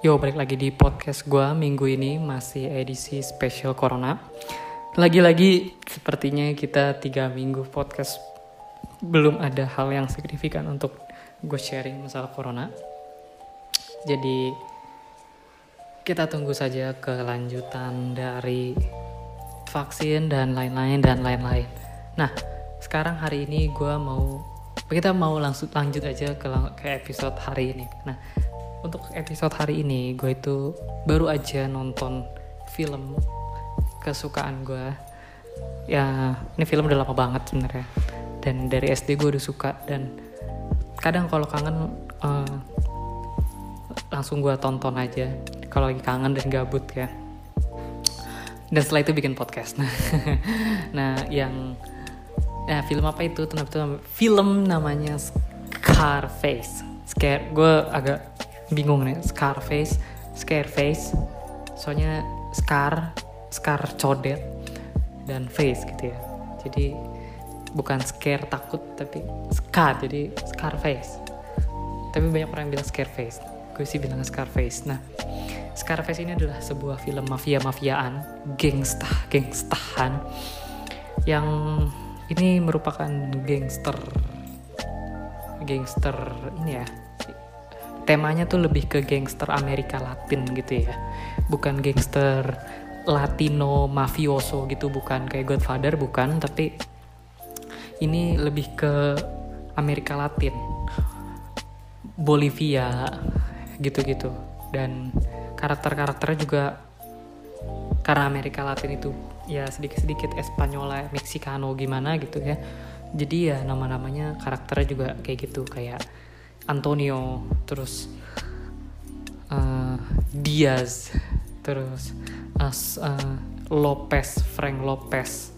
Yo, balik lagi di podcast gue minggu ini masih edisi spesial Corona. Lagi-lagi sepertinya kita tiga minggu podcast belum ada hal yang signifikan untuk gue sharing masalah Corona. Jadi kita tunggu saja kelanjutan dari vaksin dan lain-lain dan lain-lain. Nah, sekarang hari ini gue mau kita mau langsung lanjut aja ke, episode hari ini. Nah, untuk episode hari ini gue itu baru aja nonton film kesukaan gue ya ini film udah lama banget sebenarnya. Dan dari SD gue udah suka dan kadang kalau kangen uh, langsung gue tonton aja. Kalau lagi kangen dan gabut ya. Dan setelah itu bikin podcast. Nah nah yang nah film apa itu? Film namanya Scarface. Scare gue agak bingung nih Scarface Scareface soalnya Scar Scar codet dan face gitu ya. Jadi bukan scare takut tapi Scar jadi Scarface tapi banyak orang yang bilang Scareface gue sih bilang Scarface nah Scarface ini adalah sebuah film mafia-mafiaan gangsta gangstahan yang ini merupakan gangster gangster ini ya temanya tuh lebih ke gangster Amerika Latin gitu ya. Bukan gangster Latino mafioso gitu bukan kayak Godfather bukan tapi ini lebih ke Amerika Latin. Bolivia gitu-gitu. Dan karakter-karakternya juga karena Amerika Latin itu ya sedikit-sedikit Espanyola, Mexicano gimana gitu ya. Jadi ya nama-namanya karakternya juga kayak gitu kayak Antonio terus uh, Diaz terus uh, uh, Lopez Frank Lopez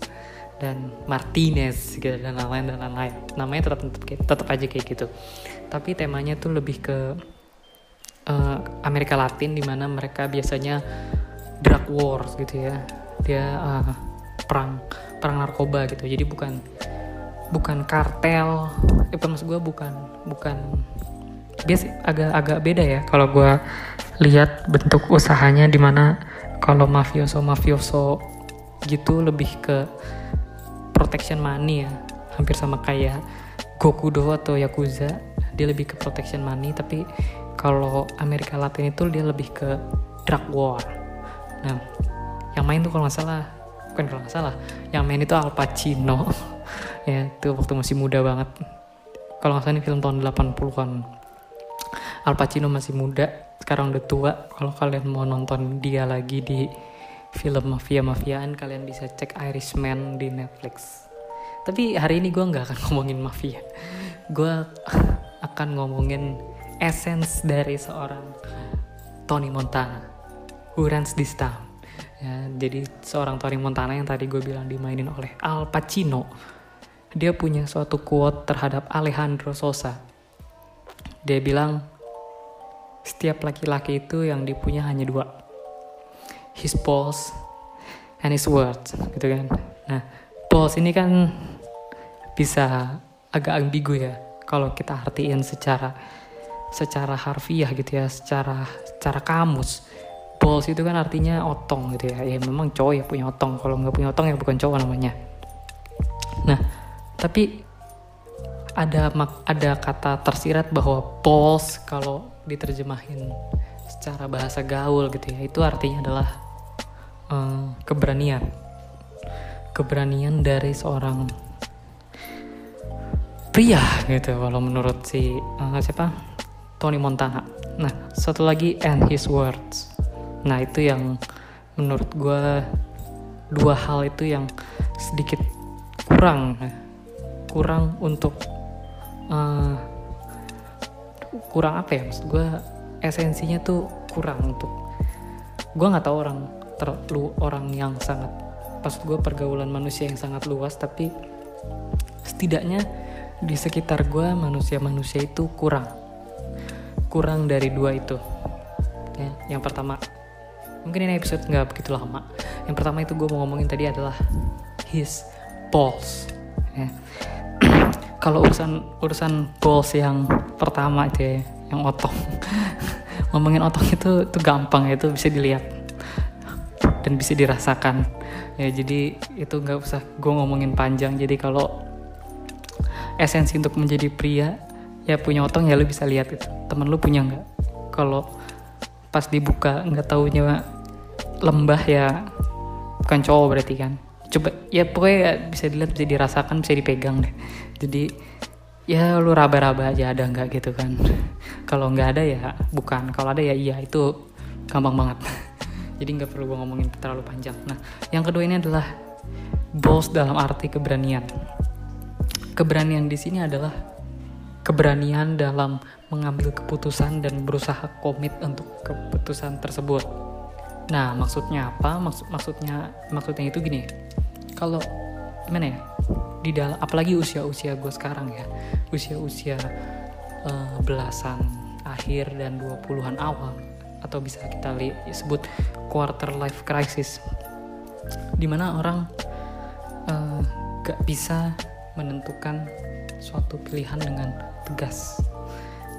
dan Martinez gitu dan lain-lain dan lain-lain. Namanya tetap tetap tetap aja kayak gitu. Tapi temanya tuh lebih ke uh, Amerika Latin di mana mereka biasanya drug wars gitu ya. Dia uh, perang perang narkoba gitu. Jadi bukan bukan kartel eh maksud gue bukan bukan biasa agak-agak beda ya. Kalau gue lihat bentuk usahanya di mana kalau mafioso mafioso gitu lebih ke protection money ya. Hampir sama kayak Gokudo atau Yakuza dia lebih ke protection money. Tapi kalau Amerika Latin itu dia lebih ke drug war. Nah yang main tuh kalau nggak salah bukan kalau nggak salah yang main itu Al Pacino. Ya itu waktu masih muda banget. Kalau nggak salah ini film tahun 80-an Al Pacino masih muda sekarang udah tua. Kalau kalian mau nonton dia lagi di film mafia-mafiaan kalian bisa cek Irishman di Netflix. Tapi hari ini gue nggak akan ngomongin mafia. Gue akan ngomongin essence dari seorang Tony Montana who runs this town. Ya, jadi seorang Tony Montana yang tadi gue bilang dimainin oleh Al Pacino dia punya suatu quote terhadap Alejandro Sosa. Dia bilang setiap laki-laki itu yang dipunya hanya dua. His balls and his words gitu kan. Nah balls ini kan bisa agak ambigu ya kalau kita artiin secara secara harfiah gitu ya secara secara kamus. Balls itu kan artinya otong gitu ya. Ya memang cowok ya punya otong. Kalau nggak punya otong ya bukan cowok namanya. Nah tapi ada ada kata tersirat bahwa balls kalau diterjemahin secara bahasa gaul gitu ya. Itu artinya adalah um, keberanian. Keberanian dari seorang pria gitu. Kalau menurut si uh, siapa? Tony Montana. Nah satu lagi and his words. Nah itu yang menurut gue dua hal itu yang sedikit kurang kurang untuk uh, kurang apa ya? Maksud gue esensinya tuh kurang untuk gue nggak tahu orang terlalu orang yang sangat pas gue pergaulan manusia yang sangat luas tapi setidaknya di sekitar gue manusia-manusia itu kurang. Kurang dari dua itu. Ya, yang pertama mungkin ini episode nggak begitu lama. Yang pertama itu gue mau ngomongin tadi adalah his balls. Ya kalau urusan urusan balls yang pertama itu ya yang otong ngomongin otak itu itu gampang ya itu bisa dilihat dan bisa dirasakan. Ya jadi itu nggak usah gue ngomongin panjang. Jadi kalau esensi untuk menjadi pria ya punya otong ya lu bisa lihat itu. Temen lu punya nggak? Kalau pas dibuka nggak taunya lembah ya bukan cowok berarti kan. Coba ya pokoknya bisa dilihat bisa dirasakan bisa dipegang deh jadi ya lu raba-raba aja ada nggak gitu kan kalau nggak ada ya bukan kalau ada ya iya itu gampang banget jadi nggak perlu gue ngomongin terlalu panjang nah yang kedua ini adalah boss dalam arti keberanian keberanian di sini adalah keberanian dalam mengambil keputusan dan berusaha komit untuk keputusan tersebut. Nah, maksudnya apa? Maksud maksudnya maksudnya itu gini. Kalau gimana ya? Di dalam apalagi usia-usia gue sekarang ya. Usia-usia uh, belasan akhir dan 20-an awal atau bisa kita li sebut quarter life crisis. Di mana orang uh, gak bisa menentukan suatu pilihan dengan tegas.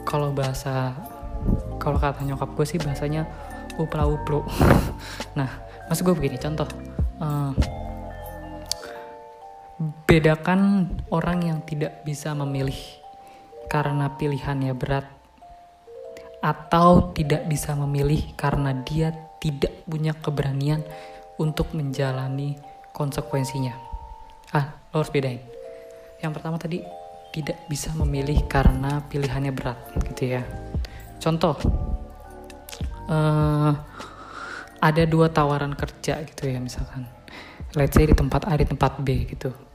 Kalau bahasa kalau kata nyokap gue sih bahasanya upla uplu nah maksud gue begini contoh uh, bedakan orang yang tidak bisa memilih karena pilihannya berat atau tidak bisa memilih karena dia tidak punya keberanian untuk menjalani konsekuensinya. Ah, lo harus bedain. Yang pertama tadi tidak bisa memilih karena pilihannya berat gitu ya. Contoh uh, ada dua tawaran kerja gitu ya misalkan. Let's say di tempat A di tempat B gitu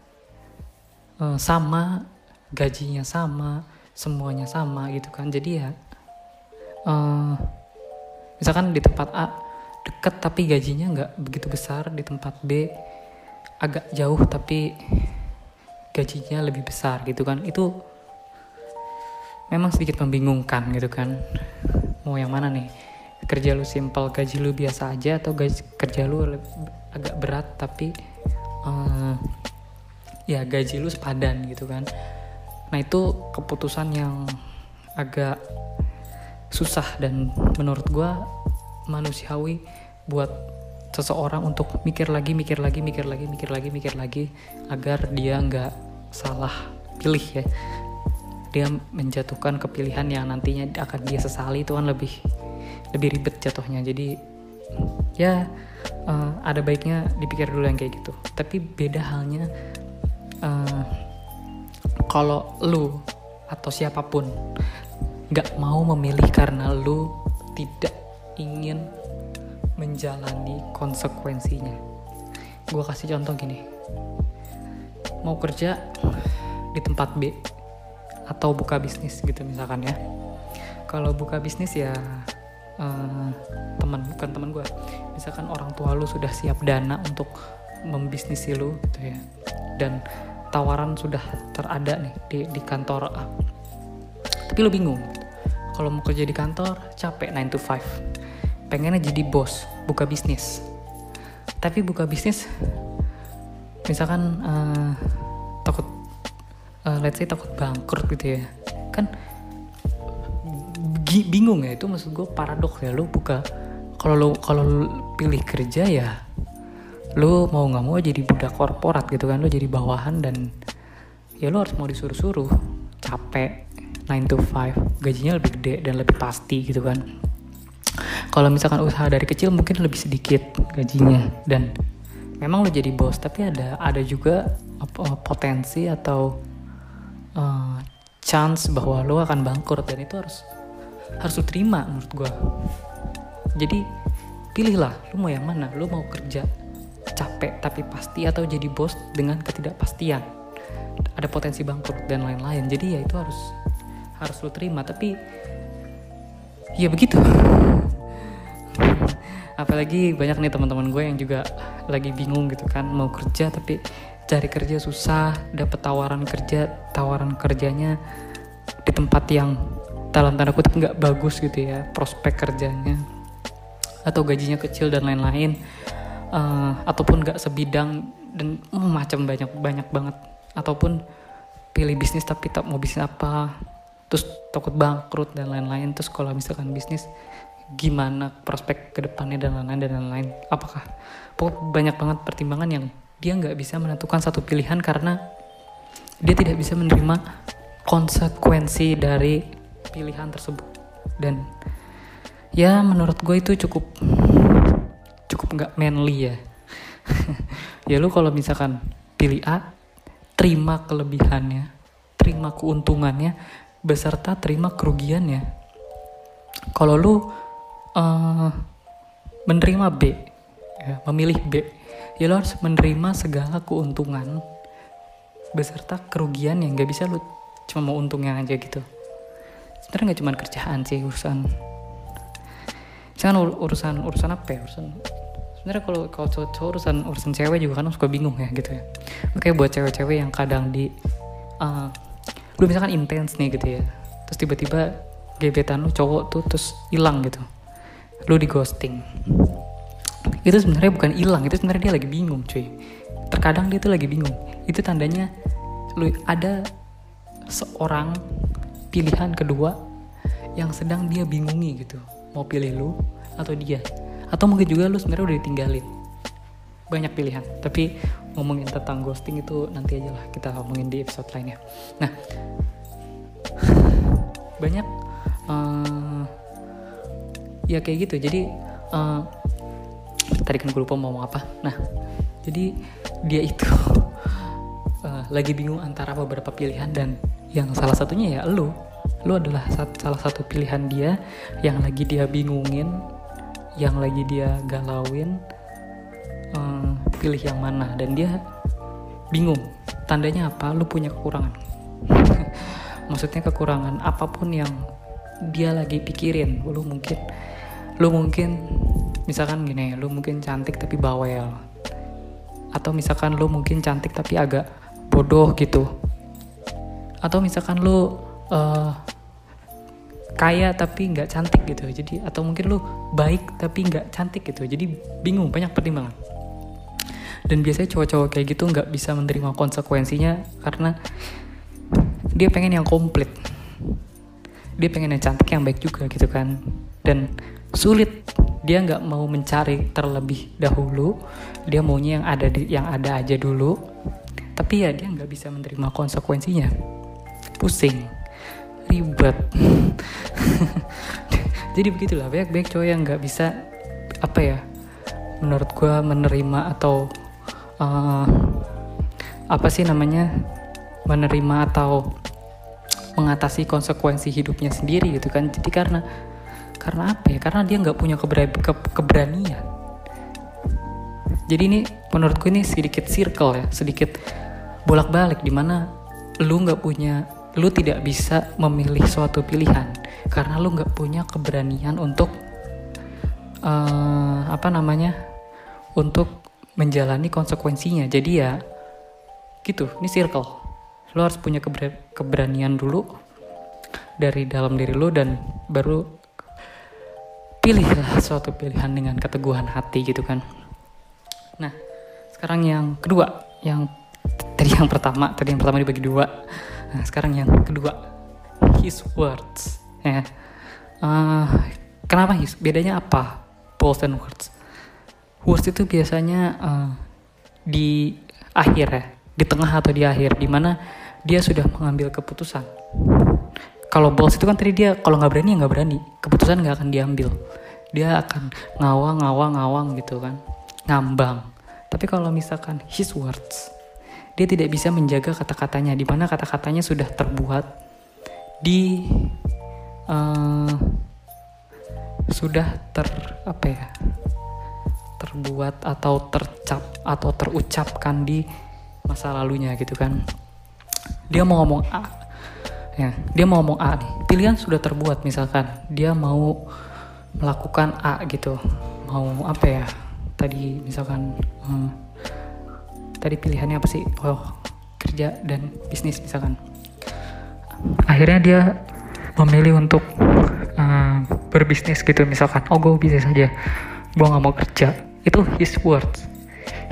uh, sama gajinya sama semuanya sama gitu kan. Jadi ya uh, misalkan di tempat A deket tapi gajinya nggak begitu besar di tempat B agak jauh tapi gajinya lebih besar gitu kan. Itu memang sedikit membingungkan gitu kan. Mau yang mana nih? Kerja lu simple gaji lu biasa aja atau gaji kerja lu agak berat tapi uh, ya gaji lu sepadan gitu kan. Nah itu keputusan yang agak susah dan menurut gue manusiawi buat seseorang untuk mikir lagi mikir lagi mikir lagi mikir lagi mikir lagi agar dia nggak salah pilih ya. Dia menjatuhkan kepilihan yang nantinya akan dia sesali itu kan lebih lebih ribet jatuhnya. Jadi ya uh, ada baiknya dipikir dulu yang kayak gitu. Tapi beda halnya uh, kalau lu atau siapa pun nggak mau memilih karena lu tidak ingin menjalani konsekuensinya. Gue kasih contoh gini. Mau kerja di tempat B atau buka bisnis gitu misalkan ya. Kalau buka bisnis ya uh, teman bukan teman gue misalkan orang tua lu sudah siap dana untuk membisnisi lu gitu ya. Dan tawaran sudah terada nih di, di kantor A. Tapi lu bingung kalau mau kerja di kantor capek 9 to 5 pengennya jadi bos buka bisnis. Tapi buka bisnis misalkan uh, takut uh, let's say takut bangkrut gitu ya. Kan bingung ya itu maksud gue paradoks ya lu buka kalau lu kalau pilih kerja ya lu mau nggak mau jadi budak korporat gitu kan lu jadi bawahan dan ya lu harus mau disuruh-suruh. Capek 9 to 5 gajinya lebih gede dan lebih pasti gitu kan. Kalau misalkan usaha dari kecil mungkin lebih sedikit gajinya dan memang lo jadi bos tapi ada ada juga potensi atau uh, chance bahwa lo akan bangkrut dan itu harus harus lo terima menurut gue jadi pilihlah lo mau yang mana? Lo mau kerja capek tapi pasti atau jadi bos dengan ketidakpastian. Ada potensi bangkrut dan lain-lain. Jadi ya itu harus harus lo terima. Tapi ya begitu. Apalagi banyak nih teman-teman gue yang juga lagi bingung gitu kan mau kerja tapi cari kerja susah dapat tawaran kerja tawaran kerjanya di tempat yang dalam tanda kutip nggak bagus gitu ya prospek kerjanya atau gajinya kecil dan lain-lain uh, ataupun nggak sebidang dan uh, macam banyak banyak banget. Ataupun pilih bisnis tapi tak mau bisnis apa terus takut bangkrut dan lain-lain. Terus kalau misalkan bisnis gimana prospek ke depannya dan lain-lain dan lain-lain. Apakah? Pokok banyak banget pertimbangan yang dia nggak bisa menentukan satu pilihan karena dia tidak bisa menerima konsekuensi dari pilihan tersebut. Dan ya menurut gue itu cukup cukup nggak manly ya. Ya lu kalau misalkan pilih A terima kelebihannya terima keuntungannya beserta terima kerugiannya. Kalau lu uh, menerima B ya, memilih B ya lo harus menerima segala keuntungan beserta kerugian yang gak bisa lu cuma mau untungnya aja gitu. Sebenarnya nggak cuma kerjaan sih urusan jangan urusan urusan apa ya? Urusan sebenarnya kalau kalau cowok, cowok urusan urusan cewek juga kan suka bingung ya gitu ya. Makanya buat cewek-cewek yang kadang di uh, lu misalkan intens nih gitu ya terus tiba-tiba gebetan lu cowok tuh terus hilang gitu lu di ghosting. Itu sebenarnya bukan hilang itu sebenarnya dia lagi bingung cuy. Terkadang dia tuh lagi bingung. Itu tandanya lu ada seorang pilihan kedua yang sedang dia bingungi gitu mau pilih lu atau dia. Atau mungkin juga lu sebenarnya udah ditinggalin. Banyak pilihan tapi ngomongin tentang ghosting itu nanti aja lah kita ngomongin di episode lainnya. Nah banyak uh, ya kayak gitu. Jadi uh, tadi kan gue lupa mau ngomong apa. Nah jadi dia itu uh, lagi bingung antara beberapa pilihan dan yang salah satunya ya lu lu adalah salah satu pilihan dia. Yang lagi dia bingungin yang lagi dia galauin um, pilih yang mana. Dan dia bingung tandanya apa? Lu punya kekurangan. Maksudnya kekurangan apa pun yang dia lagi pikirin. Lu mungkin lu mungkin misalkan gini lu mungkin cantik tapi bawel. Atau misalkan lu mungkin cantik tapi agak bodoh gitu. Atau misalkan lu uh, kaya tapi nggak cantik gitu. Jadi atau mungkin lu baik tapi nggak cantik gitu. Jadi bingung banyak pertimbangan. Dan biasanya cowok-cowok kayak gitu nggak bisa menerima konsekuensinya karena dia pengen yang komplit. Dia pengen yang cantik yang baik juga gitu kan. Dan sulit. Dia nggak mau mencari terlebih dahulu. Dia maunya yang ada di yang ada aja dulu. Tapi ya dia nggak bisa menerima konsekuensinya. Pusing ribet. Jadi begitulah banyak banyak cowok yang nggak bisa apa ya menurut gue menerima atau uh, apa sih namanya menerima atau mengatasi konsekuensi hidupnya sendiri gitu kan. Jadi karena karena apa ya karena dia nggak punya keber ke keberanian. Jadi ini menurut gue ini sedikit circle ya sedikit bolak balik di mana lu nggak punya lu tidak bisa memilih suatu pilihan karena lu nggak punya keberanian untuk uh, apa namanya untuk menjalani konsekuensinya. Jadi ya gitu. Ini circle. Lu harus punya keber keberanian dulu dari dalam diri lu dan baru pilihlah suatu pilihan dengan keteguhan hati gitu kan. Nah sekarang yang kedua yang tadi yang pertama tadi yang pertama dibagi dua Nah, sekarang yang kedua, his words. Ya. Uh, kenapa his? Bedanya apa? Balls and words. Words itu biasanya uh, di akhir ya, di tengah atau di akhir, di mana dia sudah mengambil keputusan. Kalau balls itu kan tadi dia kalau nggak berani ya nggak berani, keputusan nggak akan diambil. Dia akan ngawang, ngawang, ngawang gitu kan, ngambang. Tapi kalau misalkan his words, dia tidak bisa menjaga kata-katanya di mana kata-katanya sudah terbuat di uh, sudah ter apa ya terbuat atau tercap atau terucapkan di masa lalunya gitu kan. Dia mau ngomong A ya dia mau ngomong A nih. Pilihan sudah terbuat misalkan dia mau melakukan A gitu. Mau apa ya tadi misalkan hmm, tadi pilihannya apa sih? Oh kerja dan bisnis misalkan. Akhirnya dia memilih untuk uh, berbisnis gitu misalkan. Oh gue bisnis aja. Gue nggak mau kerja. Itu his words.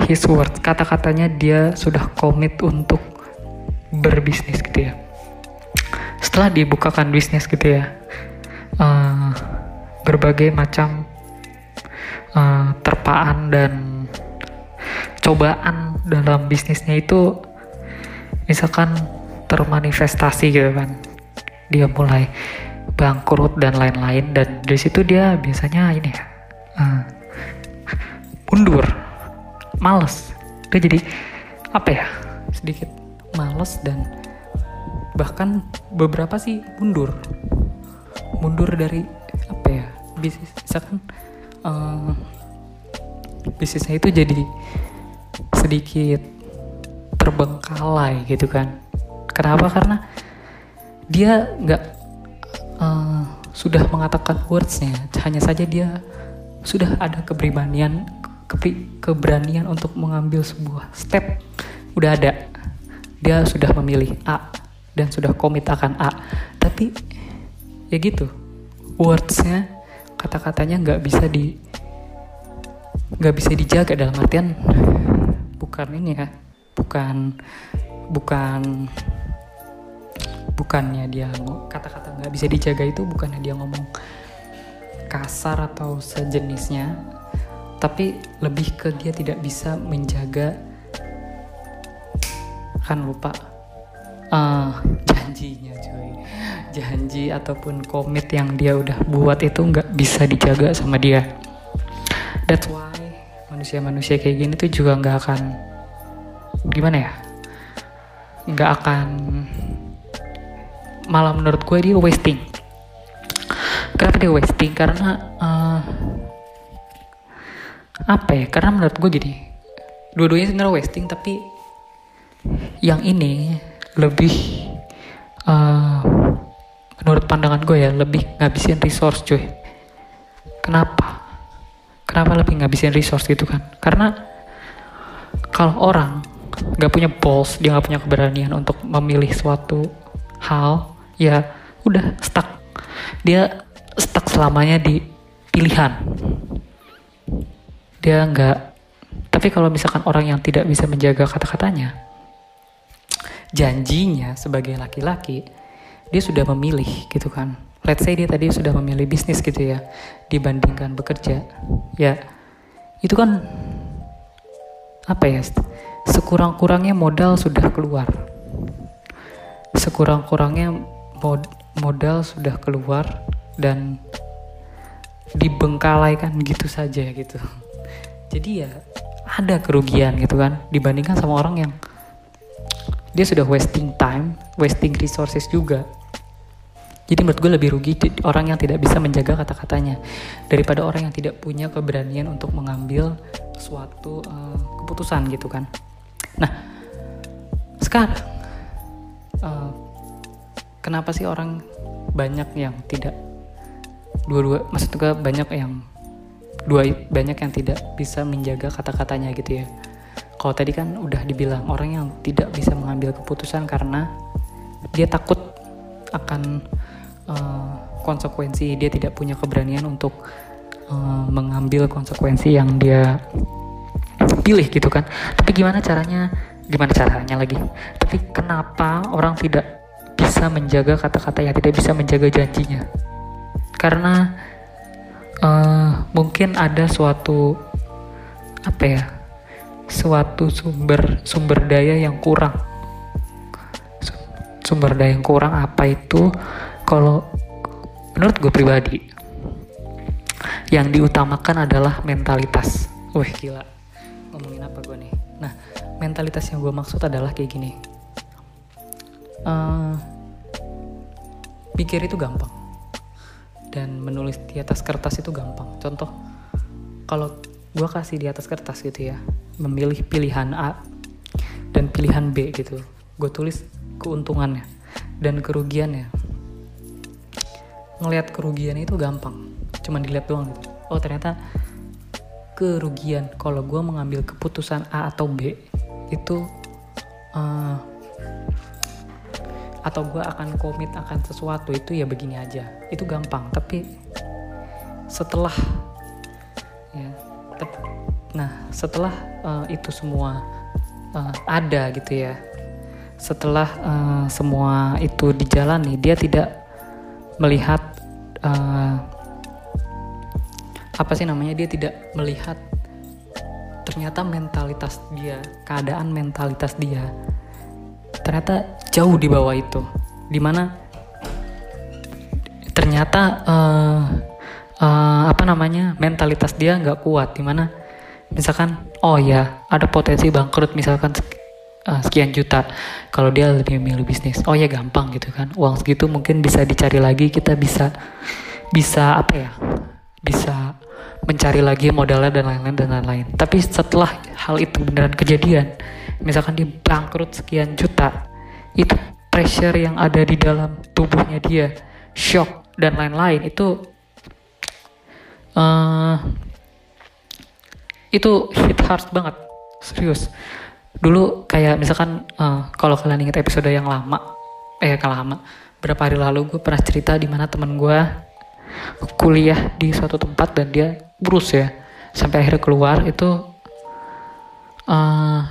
His words. Kata-katanya dia sudah komit untuk berbisnis gitu ya. Setelah dibukakan bisnis gitu ya uh, berbagai macam uh, terpaan dan cobaan dalam bisnisnya itu misalkan termanifestasi gitu kan. Dia mulai bangkrut dan lain-lain dan dari situ dia biasanya ini ya uh, mundur males. Dia jadi apa ya sedikit males dan bahkan beberapa sih mundur. Mundur dari apa ya bisnis. Misalkan uh, bisnisnya itu jadi sedikit terbengkalai gitu kan. Kenapa? Karena dia nggak uh, sudah mengatakan wordsnya. Hanya saja dia sudah ada keberanian keberanian untuk mengambil sebuah step. Udah ada. Dia sudah memilih A dan sudah komit akan A. Tapi ya gitu. Wordsnya kata-katanya nggak bisa di nggak bisa dijaga dalam artian bukan ini ya bukan bukan bukannya dia kata-kata nggak bisa dijaga itu bukannya dia ngomong kasar atau sejenisnya tapi lebih ke dia tidak bisa menjaga kan lupa. Uh, janjinya cuy. Janji ataupun komit yang dia udah buat itu nggak bisa dijaga sama dia. That's why manusia-manusia kayak gini tuh juga nggak akan gimana ya? Nggak akan malah menurut gue dia wasting. Kenapa dia wasting? Karena uh, apa ya? Karena menurut gue gini dua-duanya sebenarnya wasting tapi yang ini lebih uh, menurut pandangan gue ya lebih ngabisin resource cuy. Kenapa kenapa lebih ngabisin resource gitu kan? Karena kalau orang nggak punya balls dia nggak punya keberanian untuk memilih suatu hal ya udah stuck. Dia stuck selamanya di pilihan. Dia nggak tapi kalau misalkan orang yang tidak bisa menjaga kata-katanya janjinya sebagai laki-laki dia sudah memilih gitu kan let's say dia tadi sudah memilih bisnis gitu ya dibandingkan bekerja ya itu kan apa ya sekurang-kurangnya modal sudah keluar sekurang-kurangnya mod modal sudah keluar dan dibengkalaikan gitu saja gitu jadi ya ada kerugian gitu kan dibandingkan sama orang yang dia sudah wasting time, wasting resources juga. Jadi menurut gue lebih rugi orang yang tidak bisa menjaga kata-katanya daripada orang yang tidak punya keberanian untuk mengambil suatu uh, keputusan gitu kan. Nah, sekarang uh, kenapa sih orang banyak yang tidak dua-dua maksud gue banyak yang dua banyak yang tidak bisa menjaga kata-katanya gitu ya kalau tadi kan udah dibilang orang yang tidak bisa mengambil keputusan karena dia takut akan uh, konsekuensi dia tidak punya keberanian untuk uh, mengambil konsekuensi yang dia pilih gitu kan. Tapi gimana caranya? Gimana caranya lagi? Tapi kenapa orang tidak bisa menjaga kata-kata yang tidak bisa menjaga janjinya? Karena uh, mungkin ada suatu apa ya suatu sumber sumber daya yang kurang. Sumber daya yang kurang apa itu kalau menurut gue pribadi yang diutamakan adalah mentalitas. Wah gila. Ngomongin apa gue nih? Nah mentalitas yang gue maksud adalah kayak gini. Uh, pikir itu gampang. Dan menulis di atas kertas itu gampang. Contoh kalau gue kasih di atas kertas gitu ya memilih pilihan A dan pilihan B gitu gue tulis keuntungannya dan kerugiannya ngelihat kerugian itu gampang. Cuman dilihat doang gitu. Oh ternyata kerugian kalau gue mengambil keputusan A atau B itu uh, atau gue akan komit akan sesuatu itu ya begini aja. Itu gampang tapi setelah ya Nah, setelah uh, itu semua uh, ada gitu ya, setelah uh, semua itu dijalani, dia tidak melihat uh, apa sih namanya dia tidak melihat ternyata mentalitas dia keadaan mentalitas dia ternyata jauh di bawah itu. Di mana ternyata uh, uh, apa namanya mentalitas dia nggak kuat. Di mana misalkan oh ya ada potensi bangkrut misalkan uh, sekian juta. Kalau dia lebih milih bisnis. Oh ya gampang gitu kan. Uang segitu mungkin bisa dicari lagi. Kita bisa bisa apa ya? Bisa mencari lagi modalnya dan lain-lain dan lain-lain. Tapi setelah hal itu beneran kejadian misalkan dia bangkrut sekian juta itu pressure yang ada di dalam tubuhnya dia shock dan lain-lain itu uh, itu hit hard banget. Serius dulu kayak misalkan uh, kalau kalian ingat episode yang lama eh kalau lama berapa hari lalu gue pernah cerita di mana teman gue kuliah di suatu tempat dan dia burus ya sampai akhirnya keluar itu uh,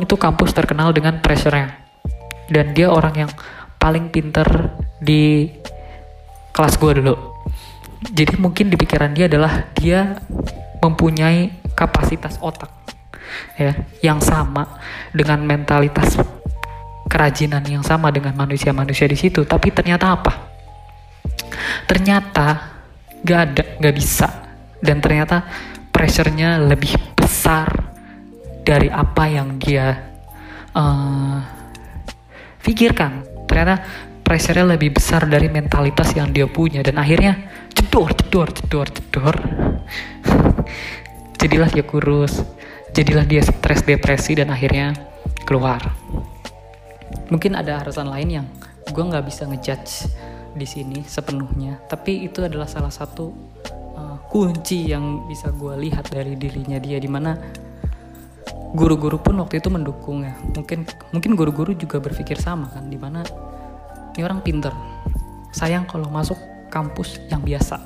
itu kampus terkenal dengan pressure-nya. Dan dia orang yang paling pinter di kelas gue dulu. Jadi mungkin di pikiran dia adalah dia mempunyai kapasitas otak ya yang sama dengan mentalitas kerajinan yang sama dengan manusia-manusia di situ. Tapi ternyata apa? Ternyata gak ada gak bisa. Dan ternyata pressure-nya lebih besar dari apa yang dia uh, pikirkan. Ternyata pressure-nya lebih besar dari mentalitas yang dia punya. Dan akhirnya cedor cedor cedor cedor. Jadilah dia kurus jadilah dia stres depresi dan akhirnya keluar. Mungkin ada alasan lain yang gue nggak bisa ngejudge di sini sepenuhnya tapi itu adalah salah satu uh, kunci yang bisa gue lihat dari dirinya dia di mana guru-guru pun waktu itu mendukung ya. Mungkin mungkin guru-guru juga berpikir sama kan di mana ini orang pinter sayang kalau masuk kampus yang biasa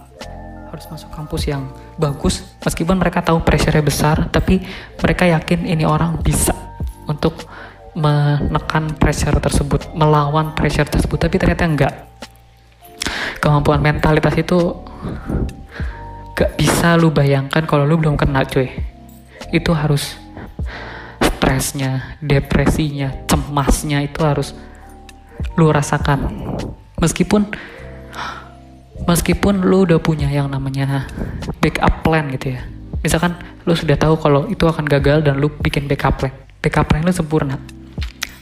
harus masuk kampus yang bagus. Meskipun mereka tahu pressure-nya besar tapi mereka yakin ini orang bisa untuk menekan pressure tersebut melawan pressure tersebut. Tapi ternyata enggak. Kemampuan mentalitas itu gak bisa lu bayangkan kalau lu belum kena cuy. Itu harus stresnya depresinya cemasnya itu harus lu rasakan. Meskipun meskipun lu udah punya yang namanya backup plan gitu ya. Misalkan lu sudah tahu kalau itu akan gagal dan lu bikin backup plan. Backup plan lu sempurna.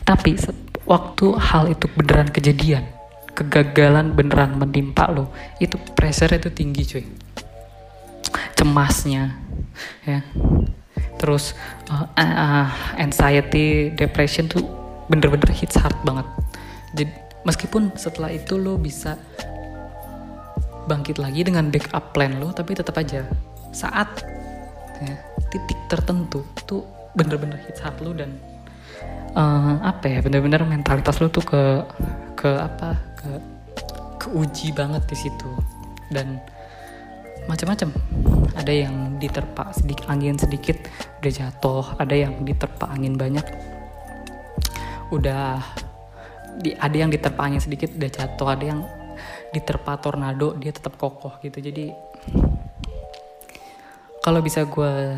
Tapi waktu hal itu beneran kejadian kegagalan beneran menimpa lo itu pressure itu tinggi cuy. Cemasnya ya. Terus uh, uh, anxiety depression tuh bener-bener hits hard banget. Jadi meskipun setelah itu lo bisa bangkit lagi dengan backup plan lo tapi tetap aja saat ya, titik tertentu tuh bener-bener hit hard lo dan uh, apa ya bener-bener mentalitas lo tuh ke ke apa ke keuji banget di situ. Dan macam-macam ada yang diterpa sedikit angin sedikit udah jatuh. Ada yang diterpa angin banyak udah di, ada yang diterpa angin sedikit udah jatuh. Ada yang diterpa tornado dia tetap kokoh gitu. Jadi kalau bisa gue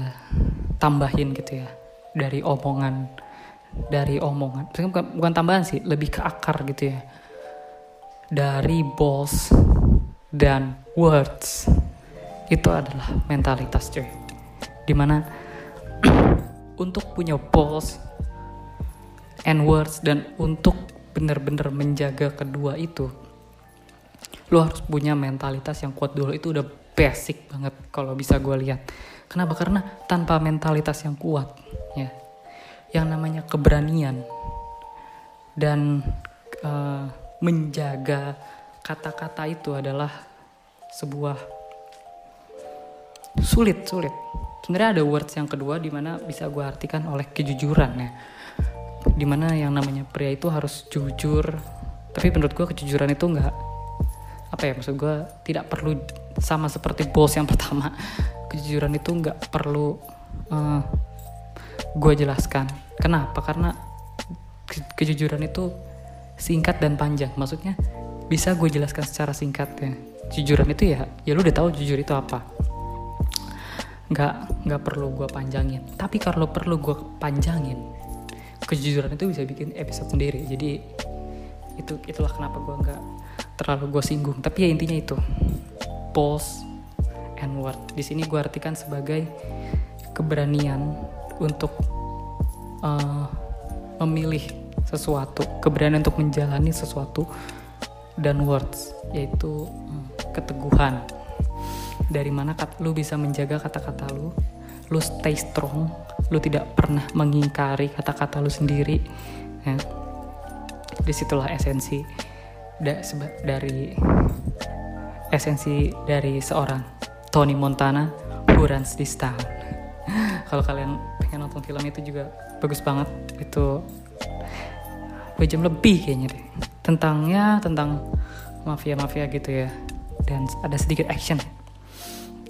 tambahin gitu ya dari omongan dari omongan bukan, bukan tambahan sih lebih ke akar gitu ya. Dari boss dan words itu adalah mentalitas cuy di mana untuk punya boss and words dan untuk benar-benar menjaga kedua itu lo harus punya mentalitas yang kuat dulu. Itu udah basic banget kalau bisa gue lihat. Kenapa? Karena tanpa mentalitas yang kuat ya yang namanya keberanian dan uh, menjaga kata-kata itu adalah sebuah sulit sulit. Sebenarnya ada words yang kedua di mana bisa gue artikan oleh kejujuran ya. Di mana yang namanya pria itu harus jujur. Tapi menurut gue kejujuran itu nggak apa ya maksud gue tidak perlu sama seperti bos yang pertama. Kejujuran itu nggak perlu uh, eh, gue jelaskan. Kenapa? Karena ke kejujuran itu singkat dan panjang. Maksudnya bisa gue jelaskan secara singkat ya. Jujuran itu ya ya lu udah tahu jujur itu apa. Nggak nggak perlu gue panjangin. Tapi kalau perlu gue panjangin kejujuran itu bisa bikin episode sendiri. Jadi itu itulah kenapa gue nggak terlalu gue singgung. Tapi ya intinya itu. Pulse and word. Di sini gue artikan sebagai keberanian untuk uh, memilih sesuatu. Keberanian untuk menjalani sesuatu dan words yaitu um, keteguhan. Dari mana kat, lu bisa menjaga kata-kata lu. Lu stay strong. Lu tidak pernah mengingkari kata-kata lu sendiri. Ya. di situlah esensi da, dari esensi dari seorang Tony Montana who runs this town kalau kalian pengen nonton film itu juga bagus banget. Itu dua jam lebih kayaknya deh. Tentangnya tentang mafia mafia gitu ya. Dan ada sedikit action.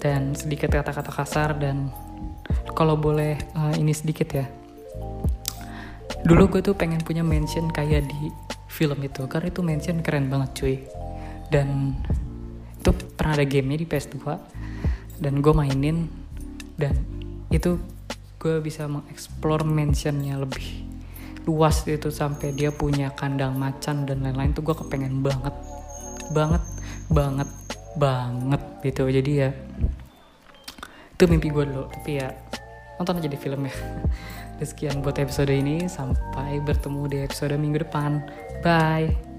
Dan sedikit kata-kata kasar dan kalau boleh uh, ini sedikit ya. Dulu gue tuh pengen punya mention kayak di film itu karena itu mention keren banget cuy. Dan itu pernah ada gamenya di PS2 dan gue mainin dan itu gue bisa mengeksplor mentionnya lebih luas itu sampai dia punya kandang macan dan lain-lain tuh gue kepengen banget banget banget banget gitu. Jadi ya itu mimpi gue dulu tapi ya nonton aja di film sekian buat episode ini. Sampai bertemu di episode minggu depan. Bye